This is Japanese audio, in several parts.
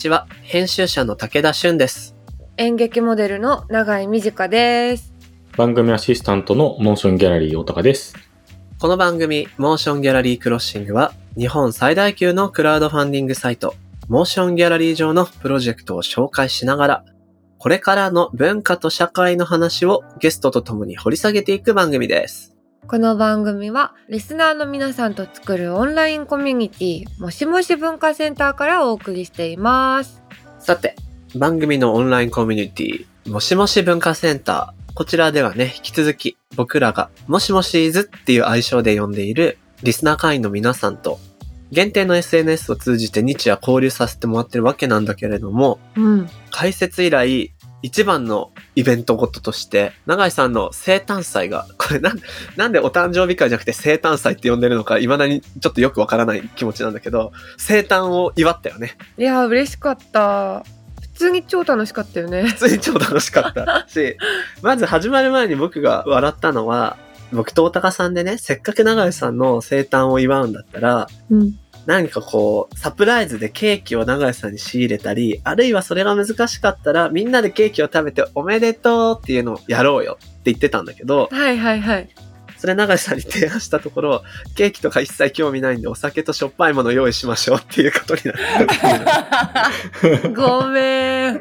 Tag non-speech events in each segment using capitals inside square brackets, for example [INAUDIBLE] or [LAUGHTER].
こんにちは。編集者の武田俊です。演劇モデルの永井美智香です。番組アシスタントのモーションギャラリー大高です。この番組、モーションギャラリークロッシングは、日本最大級のクラウドファンディングサイト、モーションギャラリー上のプロジェクトを紹介しながら、これからの文化と社会の話をゲストと共に掘り下げていく番組です。この番組はリスナーの皆さんと作るオンラインコミュニティもしもし文化センターからお送りしています。さて、番組のオンラインコミュニティ、もしもし文化センター。こちらではね、引き続き僕らがもしもしーずっていう愛称で呼んでいるリスナー会員の皆さんと、限定の SNS を通じて日夜交流させてもらってるわけなんだけれども、うん。開設以来、一番のイベントごととして、永井さんの生誕祭が、これなん、なんでお誕生日会じゃなくて生誕祭って呼んでるのか、未だにちょっとよくわからない気持ちなんだけど、生誕を祝ったよね。いやー嬉しかった。普通に超楽しかったよね。普通に超楽しかった [LAUGHS] し、まず始まる前に僕が笑ったのは、僕と大高さんでね、せっかく永井さんの生誕を祝うんだったら、うん。何かこう、サプライズでケーキを永井さんに仕入れたり、あるいはそれが難しかったら、みんなでケーキを食べておめでとうっていうのをやろうよって言ってたんだけど、はいはいはい。それ永井さんに提案したところ、ケーキとか一切興味ないんでお酒としょっぱいもの用意しましょうっていうことになった。[LAUGHS] ごめん。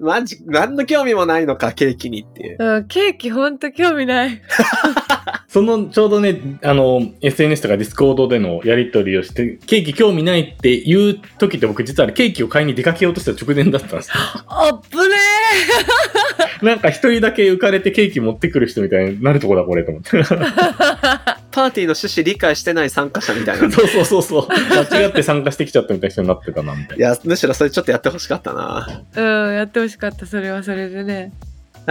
マジ、何の興味もないのか、ケーキにっていう。うん、ケーキほんと興味ない。[LAUGHS] そのちょうどね、あの、SNS とかディスコードでのやり取りをして、ケーキ興味ないっていう時って僕実はケーキを買いに出かけようとした直前だったんですよ。あっぶね [LAUGHS] なんか一人だけ浮かれてケーキ持ってくる人みたいになるとこだこれと思って。[LAUGHS] パーティーの趣旨理解してない参加者みたいな。いそうそうそうそう。間違って参加してきちゃったみたいな人になってたな、みたいな。や、むしろそれちょっとやってほしかったな。うん、やってほしかった、それはそれでね。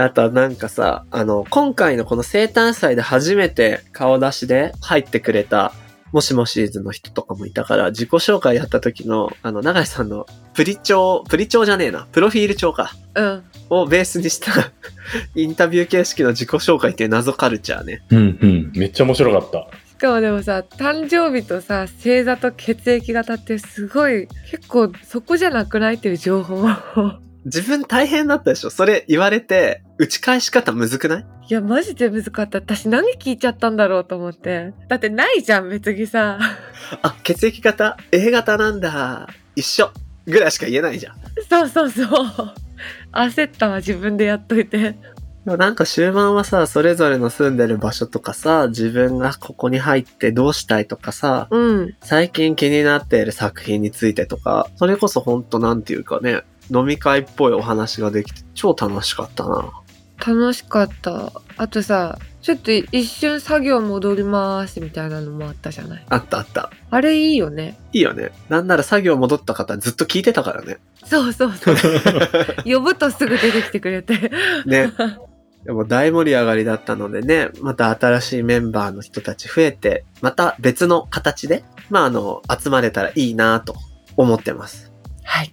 あとはなんかさ、あの、今回のこの生誕祭で初めて顔出しで入ってくれた、もしもシーズンの人とかもいたから、自己紹介やった時の、あの、長井さんのプリ帳、プリ帳じゃねえな、プロフィール帳か、うん。をベースにした [LAUGHS] インタビュー形式の自己紹介っていう謎カルチャーね。うんうん。めっちゃ面白かった。しかもでもさ誕生日とさ星座と血液型ってすごい結構そこじゃなくない？っていう情報自分大変だったでしょ？それ言われて、打ち返し方むずくない？いやマジで難かった私何聞いちゃったんだろうと思ってだってないじゃん別にさあ、血液型 ?A 型なんだ。一緒。ぐらいしか言えないじゃん。そうそうそう焦ったわ自分でやっといてでもなんか終盤はさ、それぞれの住んでる場所とかさ、自分がここに入ってどうしたいとかさ、うん最近気になっている作品についてとか、それこそほんとなんていうかね、飲み会っぽいお話ができて超楽しかったな。楽しかったあとさちょっと一瞬作業戻りますみたいなのもあったじゃない？あったあった。あれいいよねいいよね。なんなら作業戻った方ずっと聞いてたからね。そうそうそう [LAUGHS] 呼ぶとすぐ出てきてくれてね。[LAUGHS] でも大盛り上がりだったのでね、また新しいメンバーの人たち増えて、また別の形で、まああの、集まれたらいいなと思ってます。はい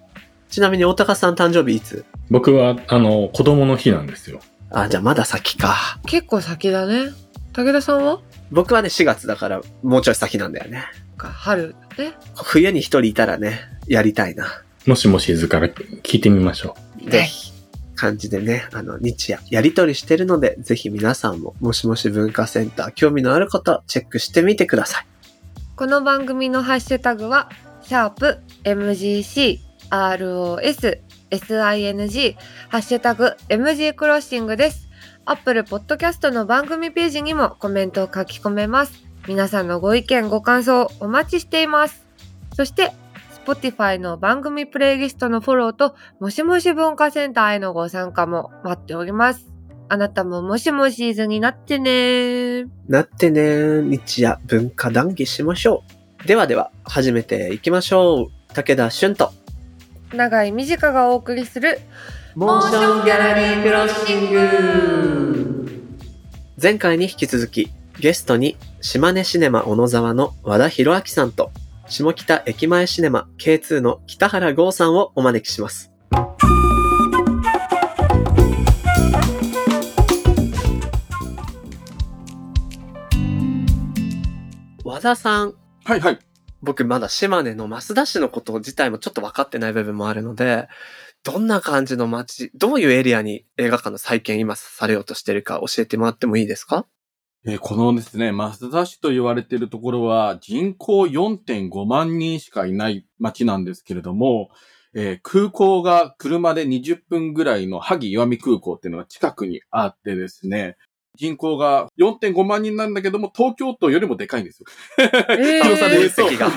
ちなみに大高さん誕生日いつ？僕は、あの、子供の日なんですよ。あ、じゃあまだ先か。結構先だね武田さんは？僕はね、4月だからもうちょい先なんだよね。か春ね冬に一人いたらね、やりたいな。もしもし図から聞いてみましょぜひ。感じでね、あの、日夜やりとりしてるので、ぜひ皆さんも、もしもし文化センター、興味のある方、チェックしてみてください。この番組のハッシュタグは、シャープ MGC ROS SING ハッシュタグ MG クロッシングです。Apple Podcast の番組ページにもコメントを書き込めます。皆さんのご意見、ご感想お待ちしています。そして、Spotify の番組プレイリストのフォローと、もしもし文化センターへのご参加も待っております。あなたももしもしーずになってねなってね、日夜文化談義しましょう。ではでは、始めていきましょう。武田俊と、長井美智香がお送りするモーションギャラリークロッシング前回に引き続き、ゲストに島根シネマ小野沢の和田博明さんと、下北駅前シネマ K2 の北原剛さんをお招きします。和田さん、はいはい。僕まだ島根の増田市のこと自体もちょっと分かってない部分もあるので、どんな感じの街、どういうエリアに映画館の再建今されようとしてるか教えてもらってもいいですか？えーこのですね、増田市と言われているところは人口4.5万人しかいない町なんですけれども、えー空港が車で20分ぐらいの萩岩見空港っていうのが近くにあってですね、人口が4.5万人なんだけども、東京都よりもでかいんですよ。え広さで言うと面積が。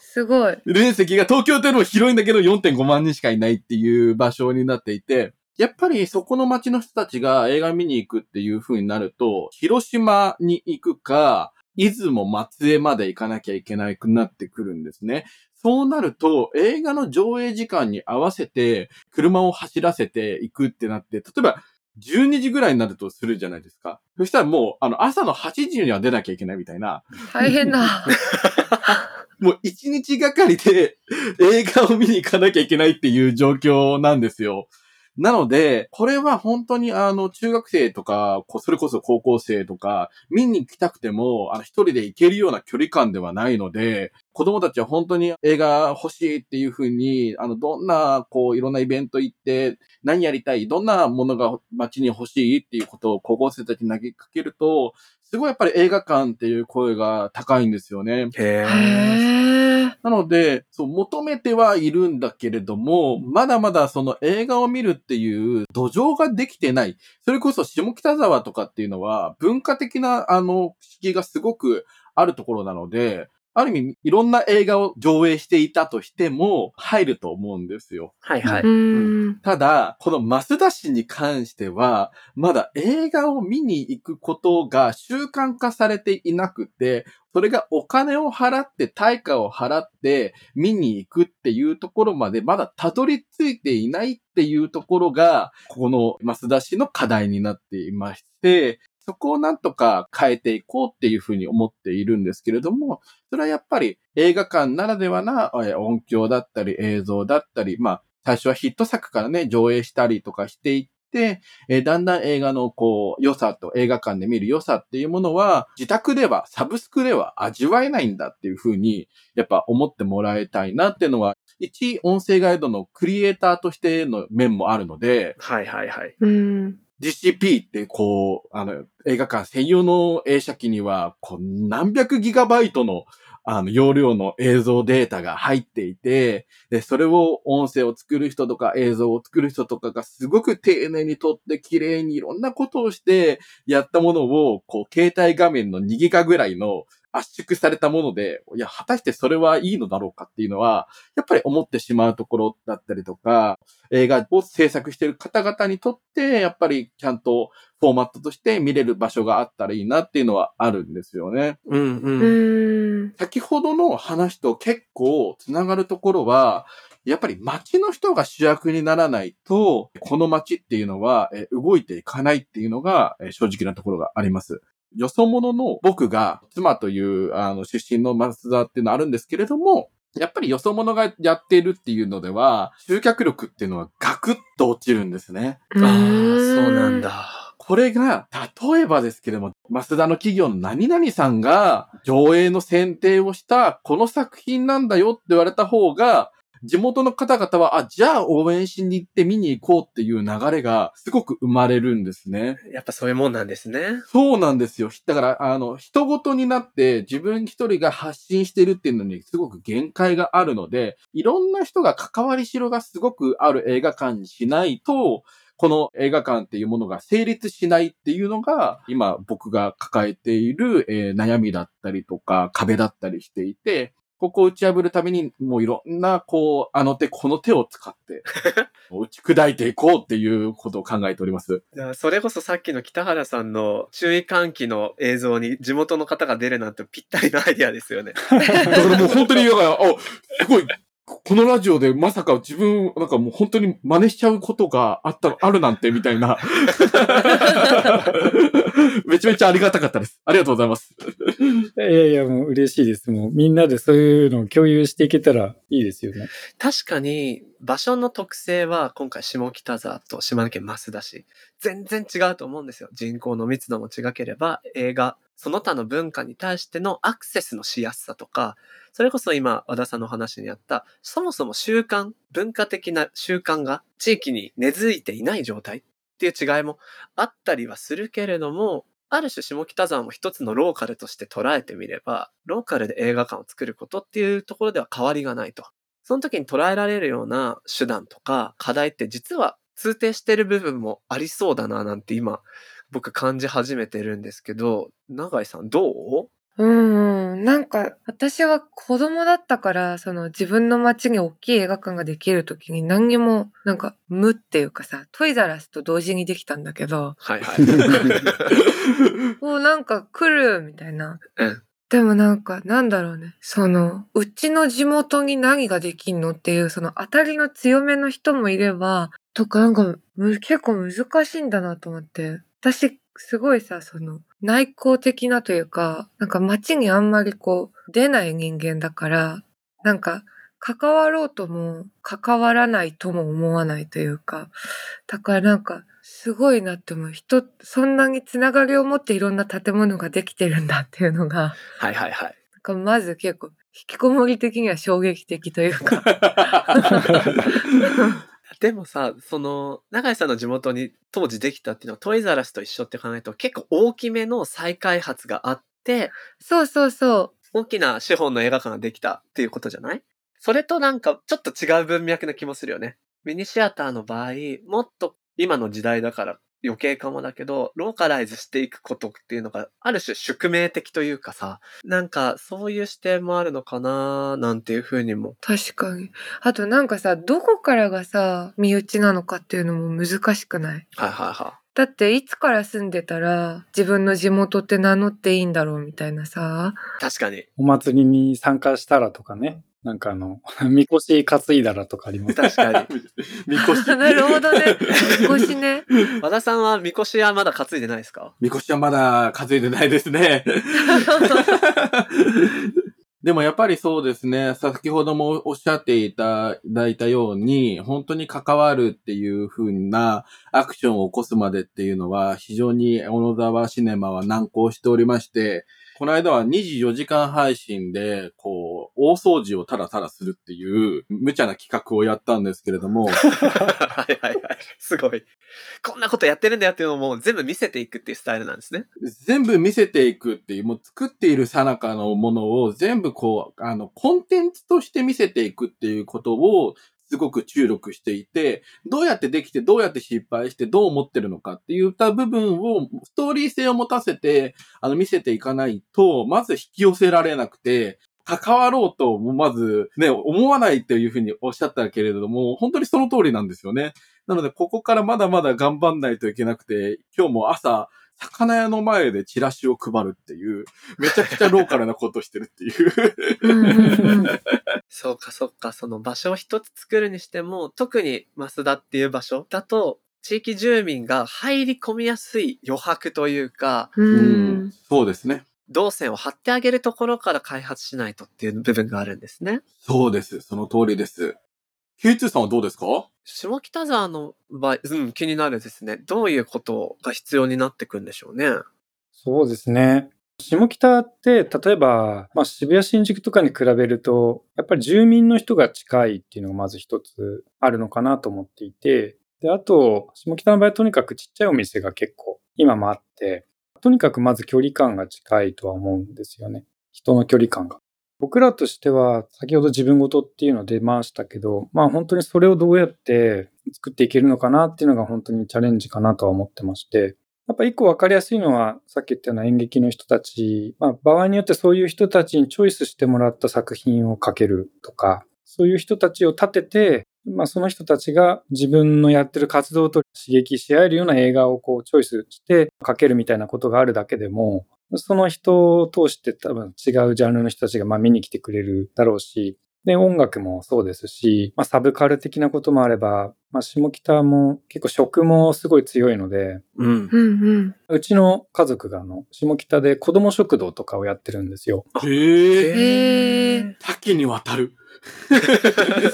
すごい。面積が東京都よりも広いんだけど4.5万人しかいないっていう場所になっていて、やっぱりそこの町の人たちが映画見に行くっていう風になると、広島に行くか、出雲松江まで行かなきゃいけなくなってくるんですね。そうなると、映画の上映時間に合わせて車を走らせていくってなって、例えば12時ぐらいになるとするじゃないですか。そしたらもう、あの、朝の8時には出なきゃいけないみたいな、大変だ。[LAUGHS] もう一日がかりで映画を見に行かなきゃいけないっていう状況なんですよ。なので、これは本当にあの、中学生とか、それこそ高校生とか、見に行きたくても、あの、一人で行けるような距離感ではないので、子供たちは本当に映画欲しいっていうふうに、あの、どんな、こう、いろんなイベント行って、何やりたい、どんなものが街に欲しいっていうことを高校生たちに投げかけると、すごいやっぱり映画館っていう声が高いんですよね。へー。なので、そう、求めてはいるんだけれども、まだまだその映画を見るっていう土壌ができてない。それこそ下北沢とかっていうのは、文化的な、あの、敷居がすごくあるところなので、ある意味、いろんな映画を上映していたとしても、入ると思うんですよ。はいはい。ただ、この増田市に関しては、まだ映画を見に行くことが習慣化されていなくて、それがお金を払って、対価を払って見に行くっていうところまでまだたどり着いていないっていうところが、この増田市の課題になっていまして、そこをなんとか変えていこうっていうふうに思っているんですけれども、それはやっぱり映画館ならではなえー音響だったり映像だったり、まあ最初はヒット作からね、上映したりとかしていって、えーだんだん映画のこう、良さと映画館で見る良さっていうものは、自宅では、サブスクでは味わえないんだっていうふうに、やっぱ思ってもらいたいなっていうのは、一音声ガイドのクリエイターとしての面もあるので、はいはいはい。うん。DCP ってこう、あの、映画館専用の映写機には、こう、何百ギガバイトの、あの、容量の映像データが入っていて、で、それを音声を作る人とか映像を作る人とかがすごく丁寧に撮って綺麗にいろんなことをしてやったものを、こう、携帯画面の2ギガぐらいの圧縮されたもので、いや、果たしてそれはいいのだろうかっていうのは、やっぱり思ってしまうところだったりとか、映画を制作している方々にとって、やっぱりちゃんとフォーマットとして見れる場所があったらいいなっていうのはあるんですよね。うんううん。ん。先ほどの話と結構つながるところは、やっぱり街の人が主役にならないと、この街っていうのはえ動いていかないっていうのがえ正直なところがあります。よそ者の僕が妻というあの出身の松田っていうのはあるんですけれども、やっぱりよそ者がやっているっていうのでは、集客力っていうのはガクッと落ちるんですね。ああ、そうなん。だ。これが、例えばですけれども、マスダの企業の何々さんが上映の選定をしたこの作品なんだよって言われた方が、地元の方々は、あ、じゃあ応援しに行って見に行こうっていう流れがすごく生まれるんですね。やっぱそういうもんなんですね。そうなんですよ。だから、あの、人ごとになって自分一人が発信してるっていうのにすごく限界があるので、いろんな人が関わりしろがすごくある映画館にしないと、この映画館っていうものが成立しないっていうのが、今僕が抱えている、えー悩みだったりとか壁だったりしていて、ここを打ち破るために、もういろんな、こう、あの手この手を使って、[LAUGHS] 打ち砕いていこうっていうことを考えております。いやそれこそさっきの北原さんの注意喚起の映像に地元の方が出るなんてぴったりのアイディアですよね。だからもう本当に、だから、あ、すごい、このラジオでまさか自分、なんかもう本当に真似しちゃうことがあった、あるなんて、みたいな。[LAUGHS] めちゃめちゃありがたかったです。ありがとうございます。いやいや、もう嬉しいです。もうみんなでそういうのを共有していけたらいいですよね。確かに場所の特性は今回下北沢と島根県増田市全然違うと思うんですよ。人口の密度も違ければ映画その他の文化に対してのアクセスのしやすさとか、それこそ今、和田さんの話にあった、そもそも習慣、文化的な習慣が地域に根付いていない状態っていう違いもあったりはするけれども、ある種下北沢も一つのローカルとして捉えてみれば、ローカルで映画館を作ることっていうところでは変わりがないと。その時に捉えられるような手段とか課題って実は通底してる部分もありそうだななんて今僕感じ始めてるんですけど、永井さんどう？うん、なんか私は子供だったから、その自分の街に大きい映画館ができる時に何にもなんか無っていうかさ、トイザラスと同時にできたんだけど、はいはい。もうなんか来るみたいな。うんでもなんかなんだろうね。その、うちの地元に何ができんのっていうその当たりの強めの人もいれば、とかなんかむ結構難しいんだなと思って。私すごいさ、その内向的なというか、なんか街にあんまりこう出ない人間だから、なんか関わろうとも関わらないとも思わないというか、だからなんかすごいなって思う。人、そんなにつながりを持っていろんな建物ができてるんだっていうのが、はいはいはい。なんかまず結構引きこもり的には衝撃的というか。[LAUGHS] でもさ、その、永井さんの地元に当時できたっていうのはトイザラスと一緒って考えると結構大きめの再開発があって、そうそうそ大きな資本の映画館ができたっていうことじゃない？それとなんかちょっと違う文脈な気もするよね。ミニシアターの場合、もっと今の時代だから余計かもだけど、ローカライズしていくことっていうのがある種宿命的というかさ、なんかそういう視点もあるのかななんていうふうにも。う。確かに。あとなんかさ、どこからがさ、身内なのかっていうのも難しくない？はいはいはだっていつから住んでたら自分の地元って名乗っていいんだろうみたいなさ。い。確かに。お祭りに参加したらとかね。なんかあの、[LAUGHS] みこし担いだらとかあります。確かに。[LAUGHS] みこし。[LAUGHS] なるほどね。腰ね。和田さんはみこしはまだ担いでないですか？みこしはまだ数えてないですね。でもやっぱりそうですね、先ほどもおっしゃっていただいたように、本当に関わるっていう風なアクションを起こすまでっていうのは、非常に小野沢シネマは難航しておりまして、この間は24時間配信で、こう、大掃除をただただするっていう、無茶な企画をやったんですけれども、はいはいはい。すごい。こんなことやってるんだよっていうのをもう全部見せていくっていうスタイルなんですね。全部見せていくっていう、もう作っているさなかのものを全部こう、あの、コンテンツとして見せていくっていうことを、すごく注力していて、どうやってできて、どうやって失敗して、どう思ってるのかっていった部分を、ストーリー性を持たせて、あの、見せていかないと、まず引き寄せられなくて、関わろうと、まずね、思わないっていうふうにおっしゃったけれども、本当にその通りなんですよね。なので、ここからまだまだ頑張んないといけなくて、今日も朝、魚屋の前でチラシを配るっていう、めちゃくちゃローカルなことをしてるっていう。うんうんうんそうかそうか。その場所を一つ作るにしても、特に増田っていう場所だと、地域住民が入り込みやすい余白というか、ううんん。そうですね。動線を張ってあげるところから開発しないとっていう部分があるんですね。そうです。その通りです。Q2 さんはどうですか？下北沢の場合、うん、気になるですね。どういうことが必要になってくんでしょうね？そうですね。下北って、例えば、まあ、渋谷新宿とかに比べると、やっぱり住民の人が近いっていうのがまず一つあるのかなと思っていて、で、あと、下北の場合はとにかくちっちゃいお店が結構今もあって、とにかくまず距離感が近いとは思うんですよね。人の距離感が。僕らとしては、先ほど自分ごとっていうの出ましたけど、まあ本当にそれをどうやって作っていけるのかなっていうのが本当にチャレンジかなとは思ってまして、やっぱ一個分かりやすいのは、さっき言ったような演劇の人たち、まあ場合によってそういう人たちにチョイスしてもらった作品を書けるとか、そういう人たちを立てて、まあその人たちが自分のやってる活動と刺激し合えるような映画をこうチョイスして書けるみたいなことがあるだけでも、その人を通して多分違うジャンルの人たちがまあ見に来てくれるだろうし、で、音楽もそうですし、まあ、サブカル的なこともあれば、まあ、下北も結構食もすごい強いので、うん。うんうん。うちの家族があの、下北で子供食堂とかをやってるんですよ。へえ。へえ。多岐にわたる。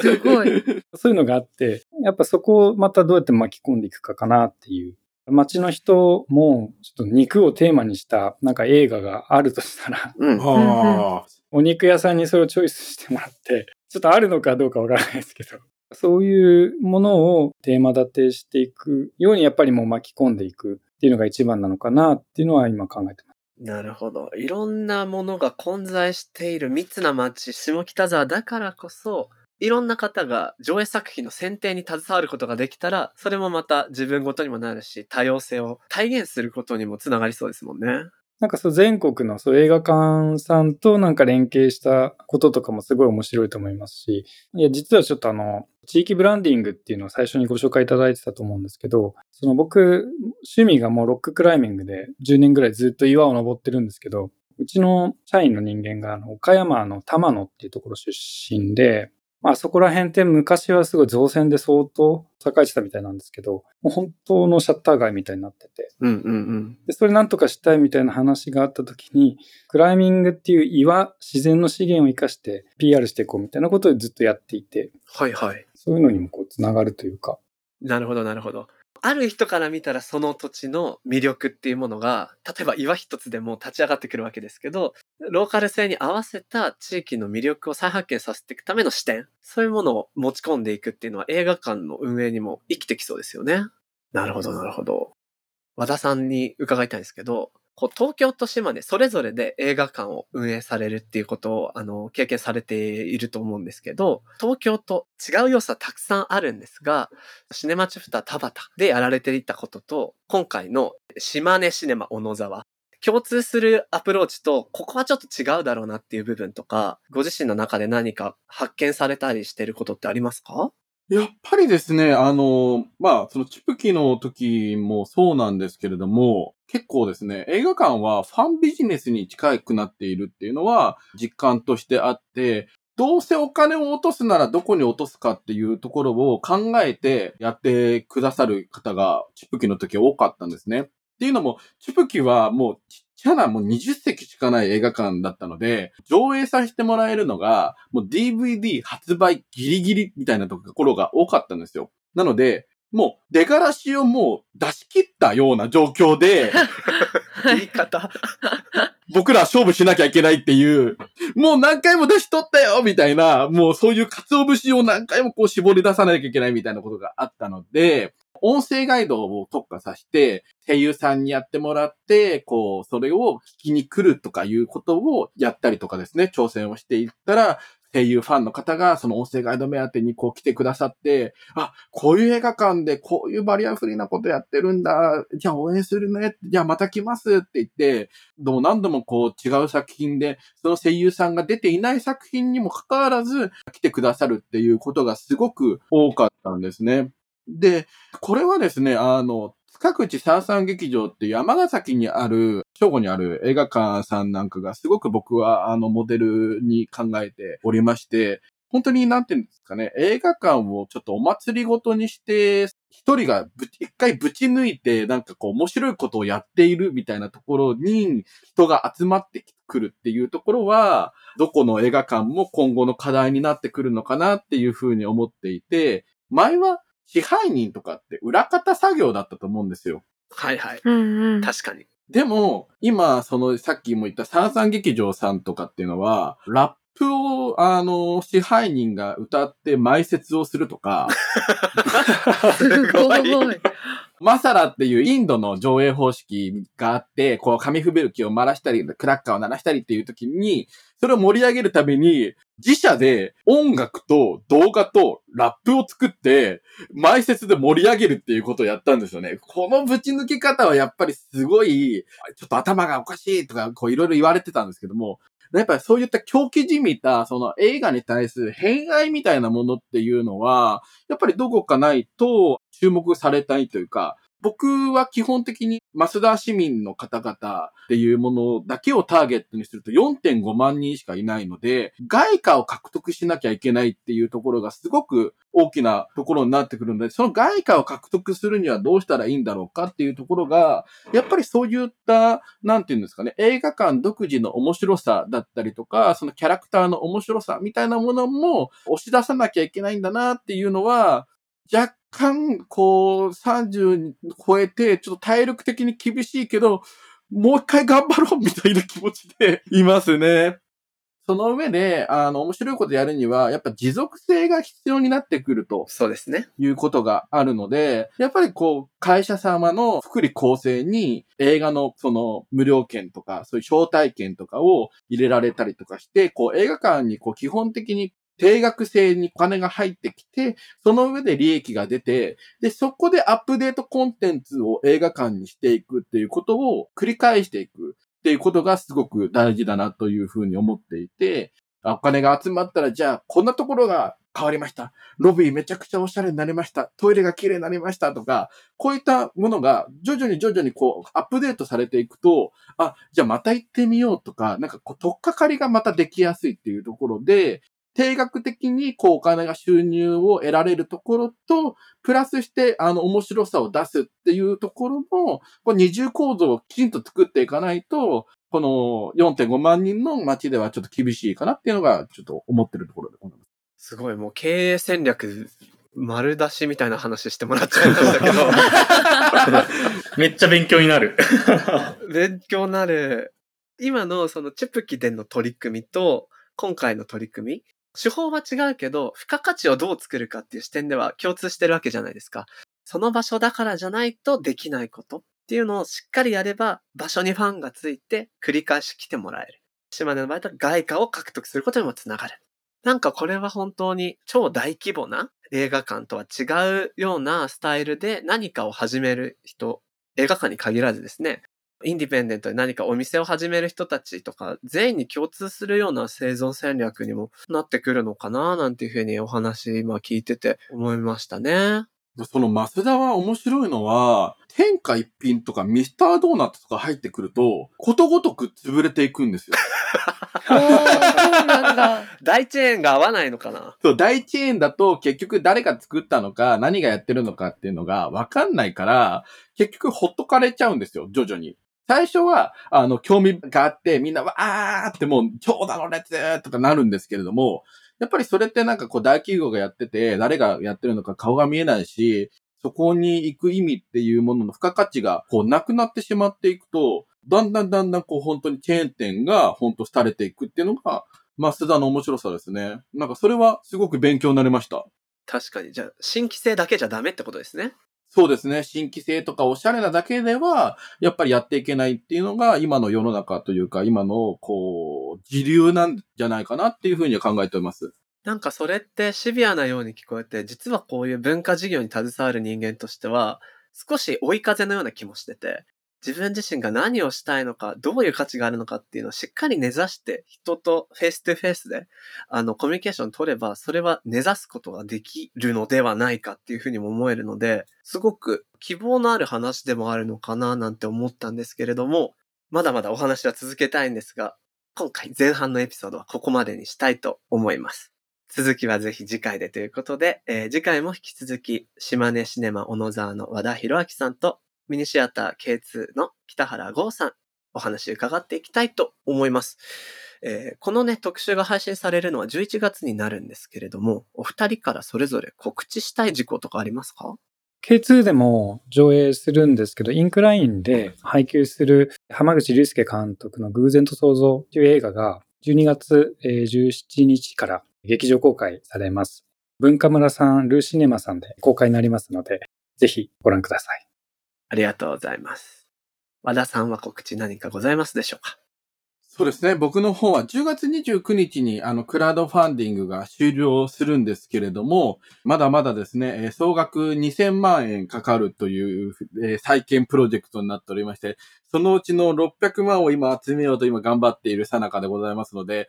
すごい。[LAUGHS] そういうのがあって、やっぱそこをまたどうやって巻き込んでいくかかなっていう街の人もちょっと肉をテーマにしたなんか映画があるとしたら、うん。はあ。お肉屋さんにそれをチョイスしてもらって、ちょっとあるのかどうかわからないですけど、そういうものをテーマ立てしていくようにやっぱりもう巻き込んでいくっていうのが一番なのかなっていうのは今考えてます。なるほど。いろんなものが混在している密な街、下北沢だからこそ、いろんな方が上映作品の選定に携わることができたら、それもまた自分ごとにもなるし、多様性を体現することにもつながりそうですもんね。なんかそう全国のそう映画館さんとなんか連携したこととかもすごい面白いと思いますし、いや、実はちょっとあの、地域ブランディングっていうのを最初にご紹介いただいてたと思うんですけど、その僕、趣味がもうロッククライミングで10年ぐらいずっと岩を登ってるんですけど、うちの社員の人間があの岡山の玉野っていうところ出身で、まあそこら辺って昔はすごい造船で相当栄えてたみたいなんですけど、もう本当のシャッター街みたいになってて、うんうんうん。で、それなんとかしたいみたいな話があった時に、クライミングっていう岩、自然の資源を生かして PR していこうみたいなことをずっとやっていて、はいはい。そういうのにもこうつながるというか、なるほどなるほど。ある人から見たらその土地の魅力っていうものが、例えば岩一つでも立ち上がってくるわけですけど、ローカル性に合わせた地域の魅力を再発見させていくための視点、そういうものを持ち込んでいくっていうのは映画館の運営にも生きてきそうですよね。なるほどなるほど。和田さんに伺いたいんですけど、こう東京と島根それぞれで映画館を運営されるっていうことをあの経験されていると思うんですけど、東京と違う要素はたくさんあるんですが、シネマチュフタ田端でやられていたことと、今回の島根シネマ小野沢、共通するアプローチと、ここはちょっと違うだろうなっていう部分とか、ご自身の中で何か発見されたりしてることってありますか？やっぱりですね、あの、まあ、そのチプキの時もそうなんですけれども、結構ですね、映画館はファンビジネスに近くなっているっていうのは実感としてあって、どうせお金を落とすならどこに落とすかっていうところを考えてやってくださる方がチプキの時多かったんですね。っていうのも、チプキはもうちちゃなもう20席しかない映画館だったので、上映させてもらえるのが、もう DVD 発売ギリギリみたいなところが多かったんですよ。なので、もう出がらしをもう出し切ったような状況で、[LAUGHS] 言い方。僕ら勝負しなきゃいけないっていう、もう何回も出し取ったよみたいな、もうそういう鰹節を何回もこう絞り出さなきゃいけないみたいなことがあったので、音声ガイドを特化させて、声優さんにやってもらって、こう、それを聞きに来るとかいうことをやったりとかですね、挑戦をしていったら、声優ファンの方がその音声ガイド目当てにこう来てくださって、あ、こういう映画館でこういうバリアフリーなことやってるんだ。じゃあ応援するね。じゃあまた来ますって言って、どう何度もこう違う作品で、その声優さんが出ていない作品にもかかわらず来てくださるっていうことがすごく多かったんですね。で、これはですね、あの、塚口三三劇場って山形崎にある、正午にある映画館さんなんかがすごく僕はあのモデルに考えておりまして、本当になんていうんですかね、映画館をちょっとお祭りごとにして、一人が一回ぶち抜いて、なんかこう面白いことをやっているみたいなところに人が集まってくるっていうところは、どこの映画館も今後の課題になってくるのかなっていうふうに思っていて、前は支配人とかって裏方作業だったと思うんですよ。はいはい。うんうん。確かに。でも、今、その、さっきも言った三三劇場さんとかっていうのは、ラップを、あの、支配人が歌って埋設をするとか、すごい。マサラっていうインドの上映方式があって、こう紙吹雪を鳴らしたり、クラッカーを鳴らしたりっていう時に、それを盛り上げるために、自社で音楽と動画とラップを作って、埋設で盛り上げるっていうことをやったんですよね。このぶち抜き方はやっぱりすごい、ちょっと頭がおかしいとか、こういろいろ言われてたんですけども、やっぱりそういった狂気じみた、その映画に対する偏愛みたいなものっていうのは、やっぱりどこかないと注目されたいというか、僕は基本的に増田市民の方々っていうものだけをターゲットにすると4.5万人しかいないので、外貨を獲得しなきゃいけないっていうところがすごく大きなところになってくるので、その外貨を獲得するにはどうしたらいいんだろうかっていうところが、やっぱりそういった、なんていうんですかね、映画館独自の面白さだったりとか、そのキャラクターの面白さみたいなものも押し出さなきゃいけないんだなっていうのは、若干、こう、30超えて、ちょっと体力的に厳しいけど、もう一回頑張ろうみたいな気持ちでいますね。その上で、あの、面白いことやるには、やっぱ持続性が必要になってくるとそうですね。いうことがあるので、やっぱりこう、会社様の福利厚生に映画のその無料券とか、そういう招待券とかを入れられたりとかして、こう映画館にこう基本的に定額制にお金が入ってきて、その上で利益が出て、で、そこでアップデートコンテンツを映画館にしていくっていうことを繰り返していくっていうことがすごく大事だなというふうに思っていて、お金が集まったら、じゃあ、こんなところが変わりました。ロビーめちゃくちゃおしゃれになりました。トイレが綺麗になりましたとか、こういったものが徐々に徐々にこうアップデートされていくと、あ、じゃあまた行ってみようとか、なんかこう、とっかかりがまたできやすいっていうところで、定額的にこうお金が収入を得られるところと、プラスしてあの面白さを出すっていうところの、こう二重構造をきちんと作っていかないと、この4.5万人の街ではちょっと厳しいかなっていうのがちょっと思ってるところでございます。すごい、もう経営戦略、丸出しみたいな話してもらっちゃいましたけど、[LAUGHS] めっちゃ勉強になる。[LAUGHS] 勉強なる。今のそのチェプキでの取り組みと、今回の取り組み、手法は違うけど、付加価値をどう作るかっていう視点では共通してるわけじゃないですか。その場所だからじゃないとできないことっていうのをしっかりやれば、場所にファンがついて繰り返し来てもらえる。島根の場合だと外貨を獲得することにもつながる。なんかこれは本当に超大規模な映画館とは違うようなスタイルで何かを始める人、映画館に限らずですね、インディペンデントで何かお店を始める人たちとか、全員に共通するような生存戦略にもなってくるのかななんていうふうにお話今聞いてて思いましたね。そのマスダは面白いのは、天下一品とかミスタードーナツとか入ってくると、ことごとく潰れていくんですよ。おー [LAUGHS] そうなんだ。大チェーンが合わないのかな？そう、大チェーンだと結局誰が作ったのか、何がやってるのかっていうのがわかんないから、結局ほっとかれちゃうんですよ、徐々に。最初は、あの、興味があって、みんなわーってもう、長蛇の列とかなるんですけれども、やっぱりそれってなんかこう大企業がやってて、誰がやってるのか顔が見えないし、そこに行く意味っていうものの付加価値がこうなくなってしまっていくと、だんだんだんだんこう本当にチェーン店が本当廃れていくっていうのが、マスダの面白さですね。なんかそれはすごく勉強になりました。確かに。じゃあ、新規性だけじゃダメってことですね。そうですね。新規性とかおしゃれなだけでは、やっぱりやっていけないっていうのが、今の世の中というか、今の、こう、時流なんじゃないかなっていうふうには考えております。なんかそれってシビアなように聞こえて、実はこういう文化事業に携わる人間としては、少し追い風のような気もしてて、自分自身が何をしたいのか、どういう価値があるのかっていうのをしっかり根ざして、人と face to face で、あの、コミュニケーション取れば、それは根ざすことができるのではないかっていうふうにも思えるので、すごく希望のある話でもあるのかななんて思ったんですけれども、まだまだお話は続けたいんですが、今回前半のエピソードはここまでにしたいと思います。続きはぜひ次回でということで、えー次回も引き続き、島根シネマ小野沢の和田博明さんと、ミニシアター K2 の北原剛さん、お話伺っていきたいと思います。えーこのね、特集が配信されるのは11月になるんですけれども、お二人からそれぞれ告知したい事項とかありますか？K2 でも上映するんですけど、インクラインで配給する浜口竜介監督の偶然と想像という映画が12月17日から劇場公開されます。文化村さん、ルーシネマさんで公開になりますので、ぜひご覧ください。ありがとうございます。和田さんは告知何かございますでしょうか？そうですね。僕の方は10月29日にあのクラウドファンディングが終了するんですけれども、まだまだですね、総額2000万円かかるという、再建プロジェクトになっておりまして、そのうちの600万を今集めようと今頑張っている最中でございますので、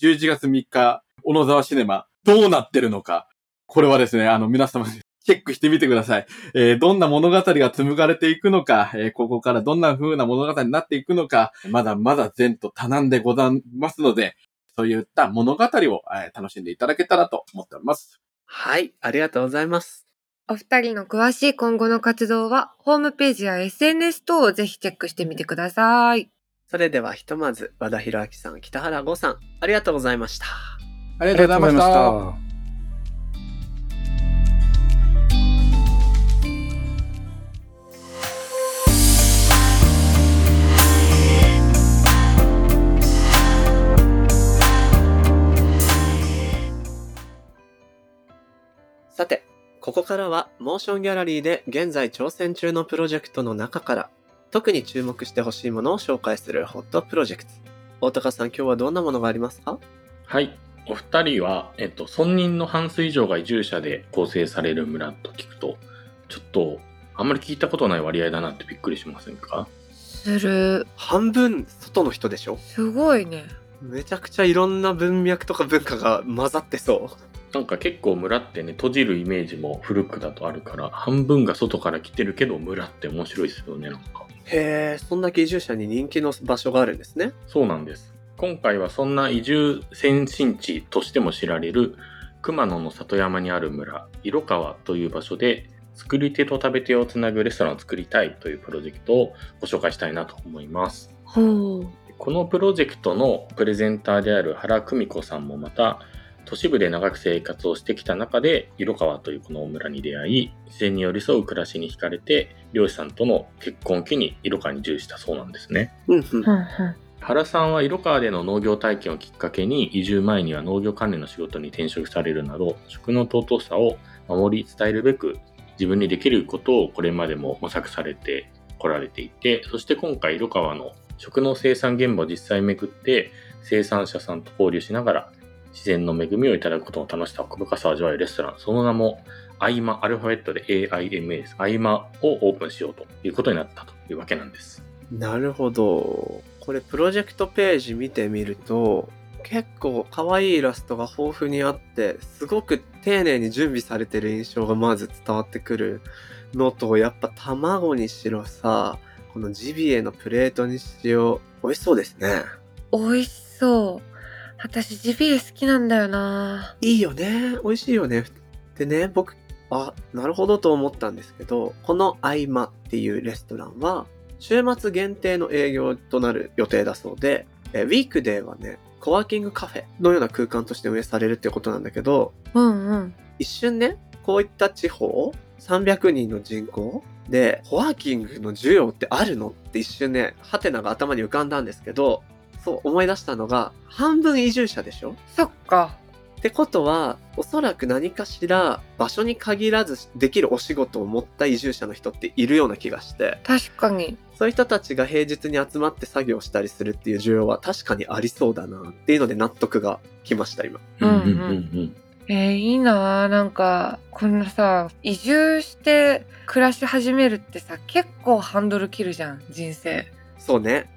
11月3日、小野沢シネマ、どうなってるのか。これはですね、あの皆様にチェックしてみてください。えーどんな物語が紡がれていくのか、えーここからどんな風な物語になっていくのか、まだまだ前途多難でございますので、そういった物語を、えー楽しんでいただけたらと思っております。はい、ありがとうございます。お二人の詳しい今後の活動は、ホームページや SNS 等をぜひチェックしてみてください。それではひとまず、和田博明さん、北原剛さん。ありがとうございました。ありがとうございましたさて、ここからはモーションギャラリーで現在挑戦中のプロジェクトの中から特に注目してほしいものを紹介するホットプロジェクト。大高さん今日はどんなものがありますか？はい。お二人は、えっと、村人の半数以上が移住者で構成される村と聞くと、ちょっと、あんまり聞いたことない割合だなってびっくりしませんか？する。半分外の人でしょ？すごいね。めちゃくちゃいろんな文脈とか文化が混ざってそう。なんか結構村ってね、閉じるイメージも古くだとあるから、半分が外から来てるけど村って面白いですよね、なんか。へえ、そんだけ移住者に人気の場所があるんですね。そうなんです。今回はそんな移住先進地としても知られる熊野の里山にある村、色川という場所で作り手と食べ手をつなぐレストランを作りたいというプロジェクトをご紹介したいなと思います。このプロジェクトのプレゼンターである原久美子さんもまた都市部で長く生活をしてきた中で色川というこの村に出会い自然に寄り添う暮らしに惹かれて漁師さんとの結婚を機に色川に移住したそうなんですね。原さんは色川での農業体験をきっかけに移住前には農業関連の仕事に転職されるなど食の尊さを守り伝えるべく自分にできることをこれまでも模索されてこられていてそして今回色川の食の生産現場を実際巡って生産者さんと交流しながら自然の恵みをいただくことの楽しさ奥深さを味わえるレストランその名もアイマアルファベットで AIMA ですアイマをオープンしようということになったというわけなんですなるほど。これプロジェクトページ見てみると、結構可愛いイラストが豊富にあって、すごく丁寧に準備されてる印象がまず伝わってくるのと、やっぱ卵にしろさ、このジビエのプレートにしろ、美味しそうですね。美味しそう。私ジビエ好きなんだよないいよね。美味しいよね。でね、僕、あ、なるほどと思ったんですけど、この合間っていうレストランは、週末限定の営業となる予定だそうで、えウィークデーはね、コワーキングカフェのような空間として運営されるってことなんだけど、うんうん。一瞬ね、こういった地方、300人の人口で、コワーキングの需要ってあるの？って一瞬ね、ハテナが頭に浮かんだんですけど、そう思い出したのが、半分移住者でしょ？そっか。ってことは、おそらく何かしら場所に限らずできるお仕事を持った移住者の人っているような気がして、確かに。そういう人たちが平日に集まって作業したりするっていう需要は確かにありそうだなっていうので納得が来ました、今。うんうんうんえー、いいなあなんか、こんなさ、移住して暮らし始めるってさ、結構ハンドル切るじゃん、人生。そうね。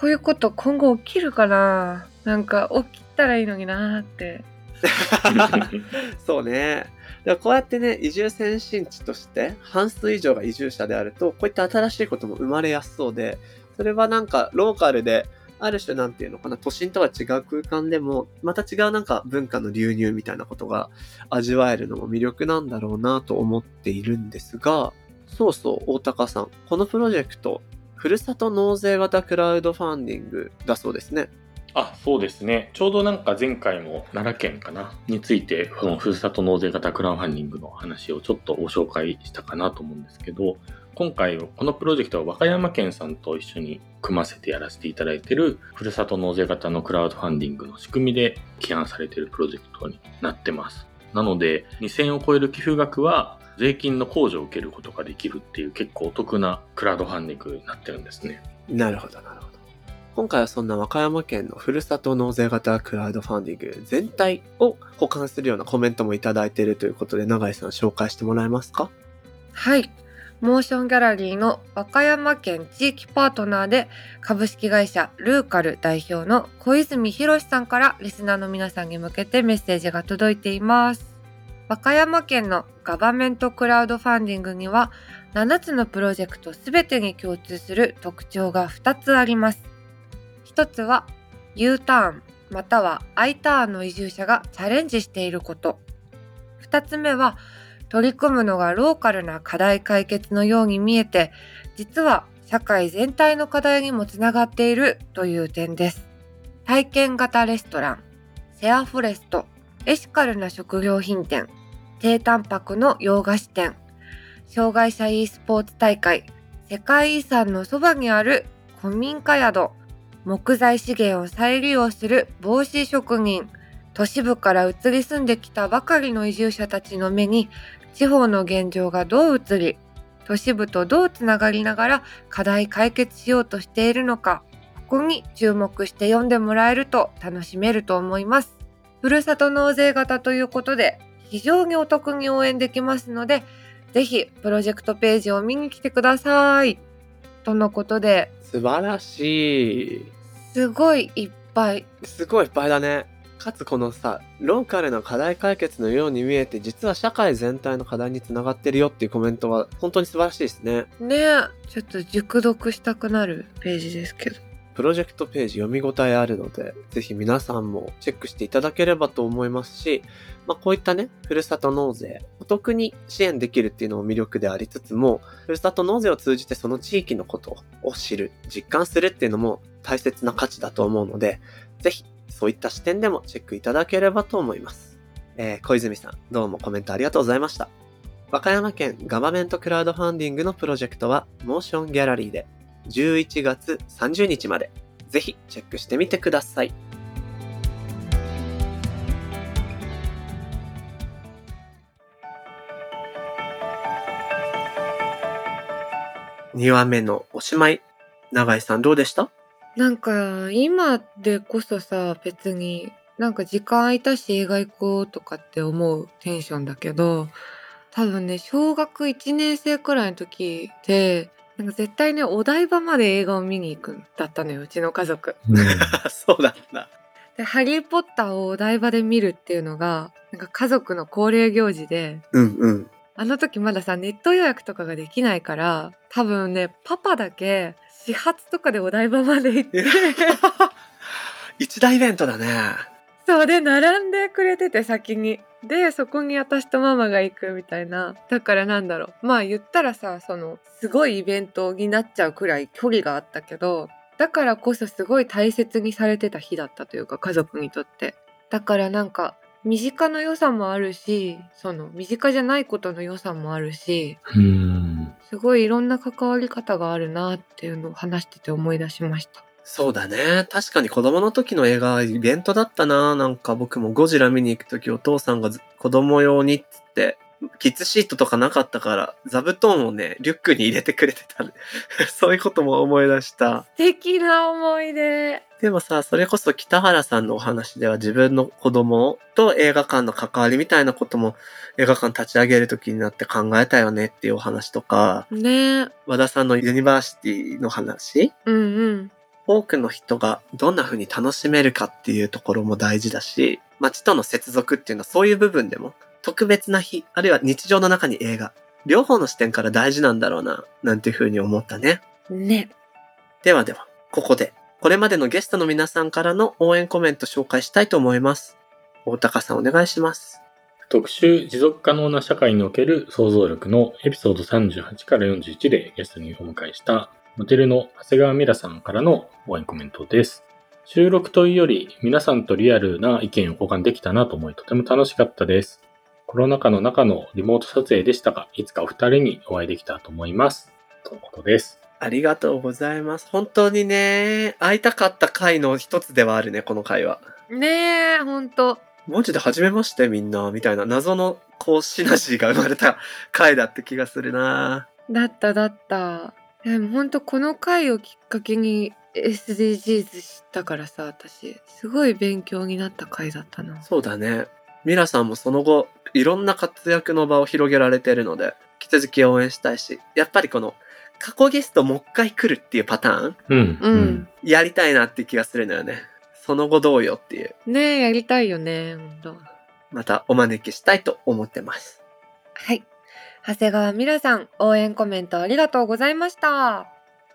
そういうこと今後起きるかななんか起きたらいいのになーって。そうね。だからこうやってね、移住先進地として半数以上が移住者であると、こういった新しいことも生まれやすそうで、それはなんかローカルで、ある種なんていうのかな、都心とは違う空間でも、また違うなんか文化の流入みたいなことが味わえるのも魅力なんだろうなと思っているんですが、そうそう、大高さん。このプロジェクト、ふるさと納税型クラウドファンディングだそうですね。あ、そうですね。ちょうどなんか前回も奈良県かな？について、そのふるさと納税型クラウドファンディングの話をちょっとご紹介したかなと思うんですけど、今回このプロジェクトは和歌山県さんと一緒に組ませてやらせていただいてるふるさと納税型のクラウドファンディングの仕組みで起案されているプロジェクトになってます。なので、2000を超える寄付額は税金の控除を受けることができるっていう結構お得なクラウドファンディングになってるんですね。なるほど、なるほど。今回はそんな和歌山県のふるさと納税型クラウドファンディング全体を保管するようなコメントもいただいているということで、永井さん紹介してもらえますか？はい。モーションギャラリーの和歌山県地域パートナーで株式会社ルーカル代表の小泉博さんからリスナーの皆さんに向けてメッセージが届いています。和歌山県のガバメントクラウドファンディングには7つのプロジェクトすべてに共通する特徴が2つあります。1つは U ターンまたは I ターンの移住者がチャレンジしていること。2つ目は取り組むのがローカルな課題解決のように見えて実は社会全体の課題にもつながっているという点です体験型レストランシェアフォレストエシカルな食料品店低タンパクの洋菓子店障害者 e スポーツ大会世界遺産のそばにある古民家宿木材資源を再利用する帽子職人都市部から移り住んできたばかりの移住者たちの目に地方の現状がどう移り都市部とどうつながりながら課題解決しようとしているのかここに注目して読んでもらえると楽しめると思います。ふるさと納税型ということで非常にお得に応援できますのでぜひプロジェクトページを見に来てくださいとのことで素晴らしい。すごいいっぱいすごいいっぱいだね。かつこのさ、ローカルな課題解決のように見えて、実は社会全体の課題につながってるよっていうコメントは本当に素晴らしいですね。ねちょっと熟読したくなるページですけどプロジェクトページ読み応えあるので、ぜひ皆さんもチェックしていただければと思いますし、まあこういったね、ふるさと納税、お得に支援できるっていうのも魅力でありつつも、ふるさと納税を通じてその地域のことを知る、実感するっていうのも大切な価値だと思うので、ぜひそういった視点でもチェックいただければと思います。えー、小泉さん、どうもコメントありがとうございました。和歌山県ガバメントクラウドファンディングのプロジェクトは、モーションギャラリーで11月30日まで、ぜひチェックしてみてください。2話目のおしまい。永井さんどうでした？なんか今でこそさ別になんか時間空いたし映画行こうとかって思うテンションだけど多分ね小学1年生くらいの時ってなんか絶対ねお台場まで映画を見に行くんだったのようちの家族。[LAUGHS] そうだった。で「ハリー・ポッター」をお台場で見るっていうのがなんか家族の恒例行事でうんうん。あの時まださネット予約とかができないから多分ねパパだけ始発とかでお台場まで行って [LAUGHS] 一大イベントだね。そうで並んでくれてて先に。でそこに私とママが行くみたいな。だからなんだろう。まあ言ったらさそのすごいイベントになっちゃうくらい距離があったけどだからこそすごい大切にされてた日だったというか家族にとって。だからなんか身近の良さもあるしその身近じゃないことの良さもあるしうん。すごいいろんな関わり方があるなっていうのを話してて思い出しましたそうだね。確かに子供の時の映画はイベントだったな。なんか僕もゴジラ見に行く時お父さんがず子供用にっつって、キッズシートとかなかったから、座布団をね、リュックに入れてくれてた。[LAUGHS] そういうことも思い出した。素敵な思い出でもさ、それこそ北原さんのお話では自分の子供と映画館の関わりみたいなことも映画館立ち上げる時になって考えたよねっていうお話とか、ね和田さんのユニバーシティの話？うんうん多くの人がどんな風に楽しめるかっていうところも大事だし、街との接続っていうのはそういう部分でも特別な日、あるいは日常の中に映画、両方の視点から大事なんだろうな、なんていう風に思ったね。ねではでは、ここで、これまでのゲストの皆さんからの応援コメント紹介したいと思います。大高さんお願いします。特集持続可能な社会における想像力のエピソード38から41でゲストにお迎えしたモデルの長谷川ミラさんからの応援コメントです。収録というより皆さんとリアルな意見を交換できたなと思いとても楽しかったです。コロナ禍の中のリモート撮影でしたが、いつかお二人にお会いできたと思います。とのことです。ありがとうございます。本当にね、会いたかった回の一つではあるね、この回は。ねえほんとマジで初めましてみんな、みたいな謎のこうシナジーが生まれた回だって気がするなだっただったでもほんとこの回をきっかけに SDGs 知ったからさ私すごい勉強になった回だったなそうだね。ミラさんもその後、いろんな活躍の場を広げられてるので、引き続き応援したいし、やっぱりこの、過去ゲストもう一回来るっていうパターン？うん。うん、やりたいなって気がするのよね。その後どうよっていう。ねえやりたいよねほんとまたお招きしたいと思ってます。はい長谷川ミラさん応援コメントありがとうございました。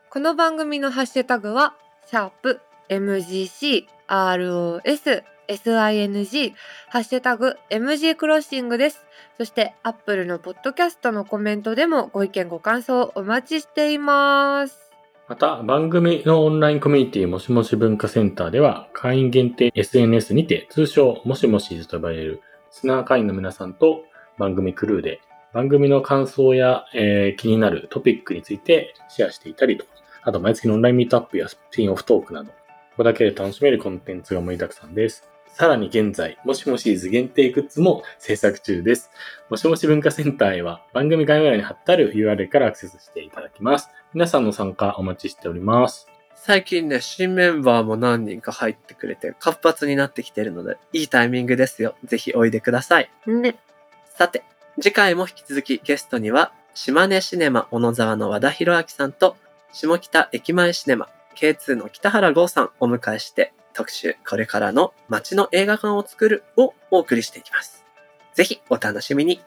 この番組のハッシュタグはシャープ MGC ROS SING ハッシュタグ MG クロッシングです。そしてアップルのポッドキャストのコメントでもご意見ご感想お待ちしています。また、番組のオンラインコミュニティもしもし文化センターでは、会員限定 SNS にて、通称もしもしと呼ばれる、スナー会員の皆さんと番組クルーで、番組の感想や、えー気になるトピックについてシェアしていたりとか、あと毎月のオンラインミートアップやスピンオフトークなど、ここだけで楽しめるコンテンツが盛りだくさんです。さらに現在、もしもしーず限定グッズも制作中です。もしもし文化センターへは番組概要欄に貼ってある URL からアクセスしていただきます。皆さんの参加お待ちしております。最近ね、新メンバーも何人か入ってくれて活発になってきてるので、いいタイミングですよ。ぜひおいでください。ね。さて、次回も引き続きゲストには、島根シネマ小野沢の和田博明さんと、下北駅前シネマ K2 の北原剛さんをお迎えして、特集、これからの街の映画館を作るをお送りしていきます。ぜひお楽しみに。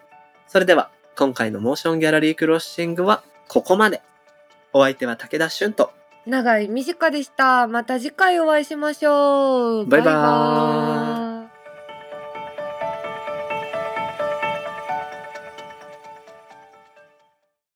それでは、今回のモーションギャラリークロッシングはここまで。お相手は武田俊と、長い短でした。また次回お会いしましょう。バイバーイ